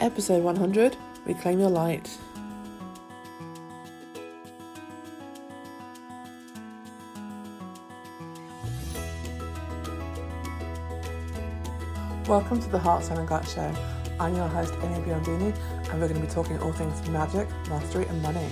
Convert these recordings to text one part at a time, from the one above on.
Episode 100 Reclaim Your Light. Welcome to the Heart, Soul and Gut Show. I'm your host, Amy Biondini, and we're going to be talking all things magic, mastery, and money.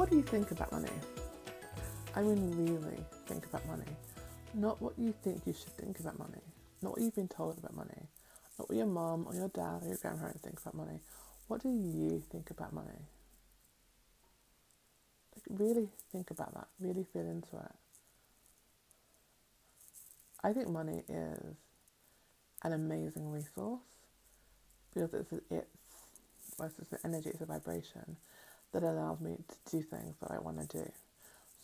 What do you think about money? I mean, really think about money. Not what you think you should think about money. Not what you've been told about money. Not what your mom or your dad or your grandparents think about money. What do you think about money? Like, really think about that. Really feel into it. I think money is an amazing resource because it's it's well, it's an energy, it's a vibration that allows me to do things that I want to do.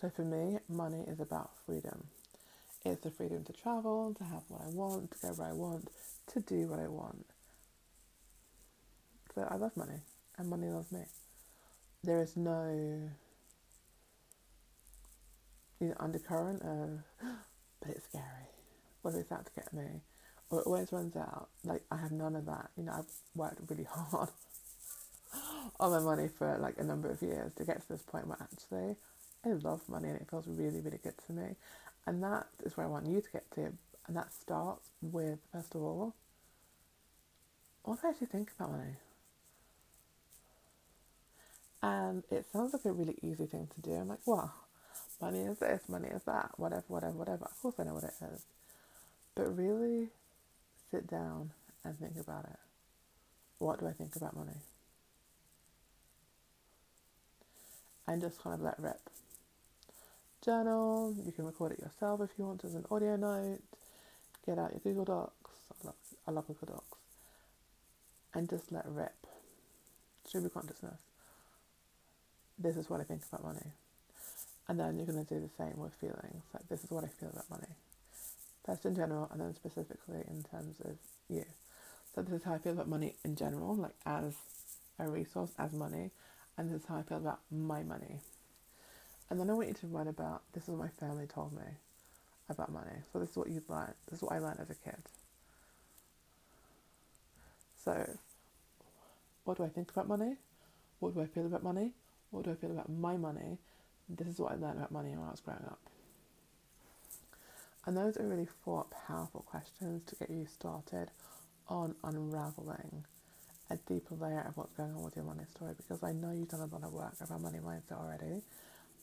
So for me, money is about freedom. It's the freedom to travel, to have what I want, to go where I want, to do what I want. So I love money, and money loves me. There is no you know, undercurrent of, but it's scary. What it's out to get me? Or it always runs out. Like I have none of that. You know, I've worked really hard on my money for like a number of years to get to this point where actually I love money and it feels really, really good to me. And that is where I want you to get to. And that starts with, first of all, what do I actually think about money? And it sounds like a really easy thing to do. I'm like, well, money is this, money is that, whatever, whatever, whatever. Of course I know what it is. But really sit down and think about it. What do I think about money? And just kind of let rip. Journal, you can record it yourself if you want as an audio note. Get out your Google Docs. I love, I love Google Docs. And just let rip. Stream consciousness. This is what I think about money. And then you're going to do the same with feelings. Like, this is what I feel about money. First in general, and then specifically in terms of you. So, this is how I feel about money in general, like as a resource, as money. And this is how I feel about my money. And then I want you to write about this is what my family told me about money. So, this is what you learn. This is what I learned as a kid. So, what do I think about money? What do I feel about money? What do I feel about my money? This is what I learned about money when I was growing up. And those are really four powerful questions to get you started on unraveling a deeper layer of what's going on with your money story because I know you've done a lot of work around money mindset already,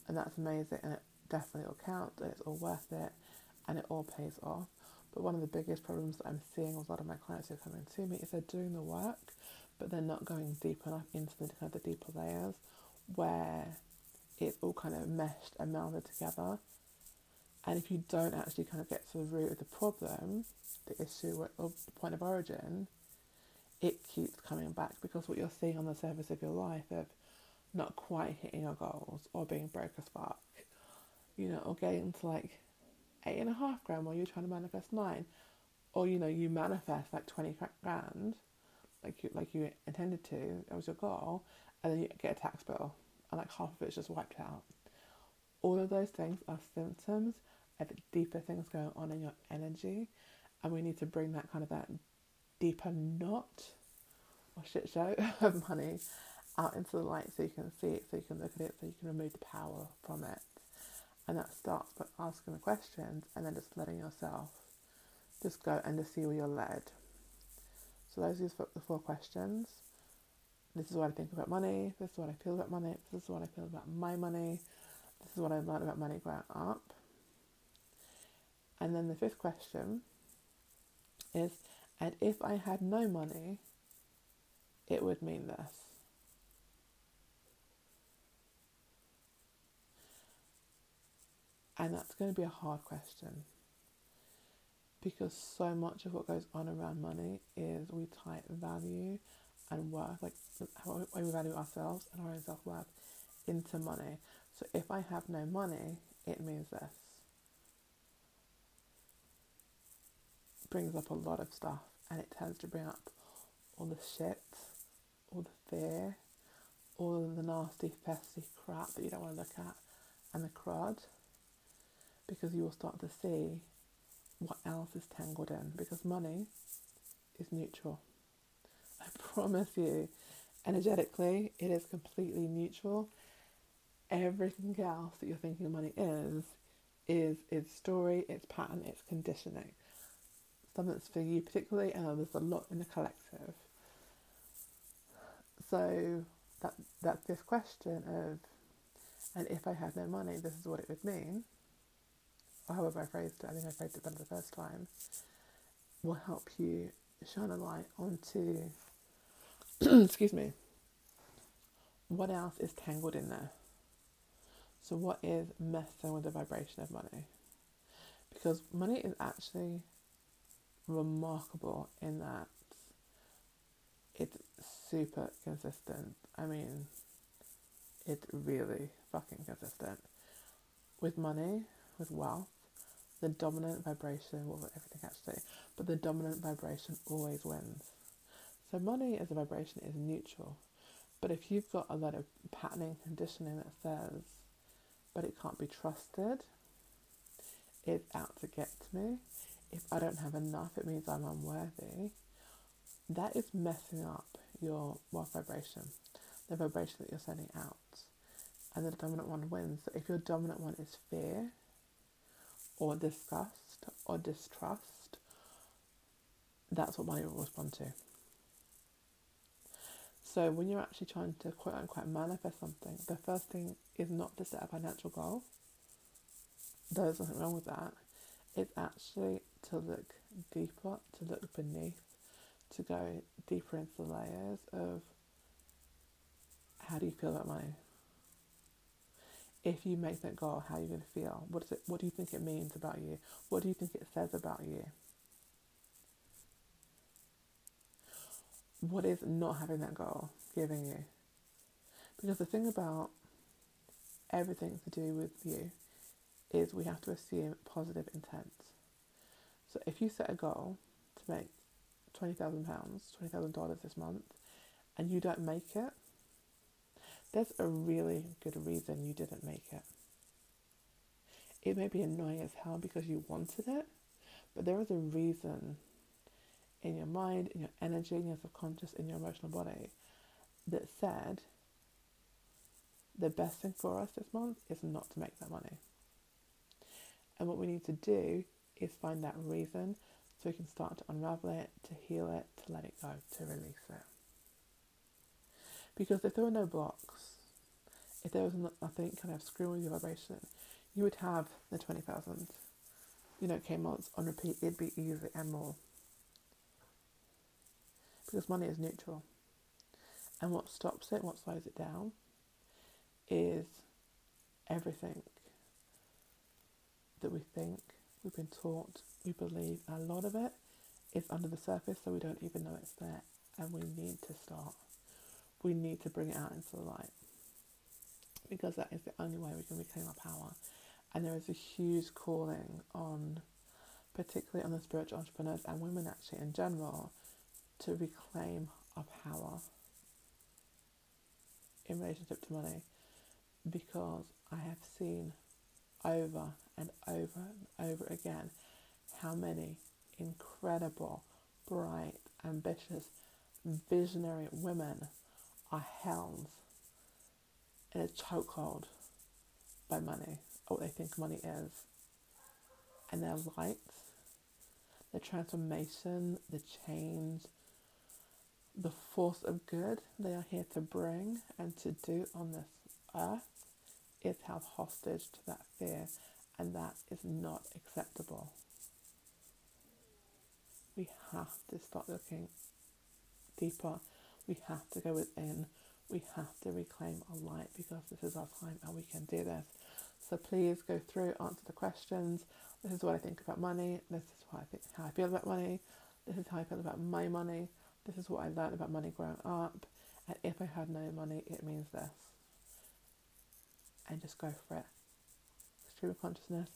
and that's amazing, and it definitely all counts, and it's all worth it, and it all pays off. But one of the biggest problems that I'm seeing with a lot of my clients who are coming to me is they're doing the work, but they're not going deep enough into the kind of the deeper layers where it's all kind of meshed and melded together. And if you don't actually kind of get to the root of the problem, the issue or the point of origin, it keeps coming back because what you're seeing on the surface of your life of not quite hitting your goals or being broke as fuck, you know, or getting to like eight and a half grand while you're trying to manifest nine, or you know, you manifest like 20 grand, like you, like you intended to, that was your goal, and then you get a tax bill and like half of it's just wiped out. All of those things are symptoms of deeper things going on in your energy, and we need to bring that kind of that deeper knot or shit show of money out into the light so you can see it, so you can look at it, so you can remove the power from it. And that starts by asking the questions and then just letting yourself just go and just see where you're led. So those are the four questions. This is what I think about money. This is what I feel about money. This is what I feel about my money. This is what I learned about money growing up. And then the fifth question is, and if I had no money, it would mean this. And that's going to be a hard question because so much of what goes on around money is we tie value and worth, like how we value ourselves and our own self worth, into money. So if I have no money, it means this. brings up a lot of stuff and it tends to bring up all the shit, all the fear, all the nasty, pesty crap that you don't want to look at and the crud because you will start to see what else is tangled in because money is neutral. I promise you, energetically, it is completely neutral. Everything else that you're thinking money is, is its story, its pattern, its conditioning. Some that's for you particularly, and there's a lot in the collective. So that that fifth question of, and if I had no money, this is what it would mean. Or however I phrased it, I think I phrased it better the first time. Will help you shine a light onto. excuse me. What else is tangled in there? So what is messing with the vibration of money? Because money is actually remarkable in that it's super consistent. I mean, it's really fucking consistent. With money, with wealth, the dominant vibration, well, everything actually, but the dominant vibration always wins. So, money as a vibration is neutral. But if you've got a lot of patterning conditioning that says, but it can't be trusted, it's out to get me, if I don't have enough, it means I'm unworthy, that is messing up your wealth vibration, the vibration that you're sending out. And the dominant one wins. So if your dominant one is fear or disgust or distrust, that's what money will respond to. So when you're actually trying to quote unquote manifest something, the first thing is not to set a financial goal. There's nothing wrong with that. It's actually to look deeper, to look beneath, to go deeper into the layers of how do you feel about money? If you make that goal, how are you going to feel? What, is it, what do you think it means about you? What do you think it says about you? What is not having that goal giving you? Because the thing about everything to do with you is we have to assume positive intent. So if you set a goal to make twenty thousand pounds, twenty thousand dollars this month, and you don't make it, there's a really good reason you didn't make it. It may be annoying as hell because you wanted it, but there is a reason in your mind, in your energy, in your subconscious, in your emotional body that said the best thing for us this month is not to make that money. And what we need to do is find that reason so we can start to unravel it, to heal it, to let it go, to release it. Because if there were no blocks, if there was nothing kind of screwing your vibration, you would have the 20,000, you know, K months on repeat. It'd be easy and more. Because money is neutral. And what stops it, what slows it down, is everything that we think we've been taught, we believe a lot of it is under the surface, so we don't even know it's there, and we need to start. We need to bring it out into the light because that is the only way we can reclaim our power. And there is a huge calling on, particularly on the spiritual entrepreneurs and women actually in general, to reclaim our power in relationship to money because I have seen over and over and over again how many incredible, bright, ambitious, visionary women are held in a chokehold by money, or what they think money is. And their light, the transformation, the change, the force of good they are here to bring and to do on this earth is held hostage to that fear, and that is not acceptable. We have to start looking deeper. We have to go within. We have to reclaim our light because this is our time and we can do this. So please go through, answer the questions. This is what I think about money. This is what I think, how I feel about money. This is how I feel about my money. This is what I learned about money growing up. And if I had no money, it means this and just go for it. Stream of consciousness,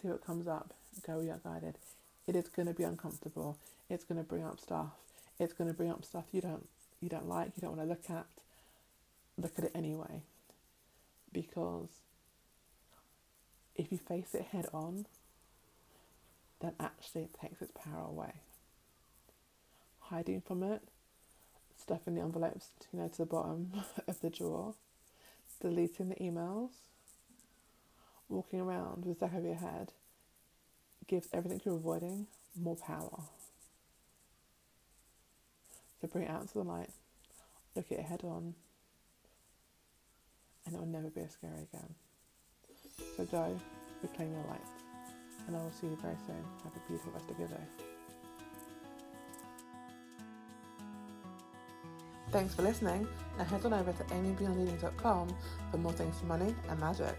see what comes up, go where you're guided. It is going to be uncomfortable. It's going to bring up stuff. It's going to bring up stuff you don't you don't like, you don't want to look at. look at it anyway. Because if you face it head on, then actually it takes its power away. Hiding from it, stuffing the envelopes, you know, to the bottom of the drawer, deleting the emails, walking around with the back of your head gives everything you're avoiding more power. So bring it out into the light, look at it head on, and it will never be as scary again. So go, reclaim your light, and I will see you very soon. Have a beautiful rest of your day. Thanks for listening, and head on over to amybeyondleading.com for more things for money and magic.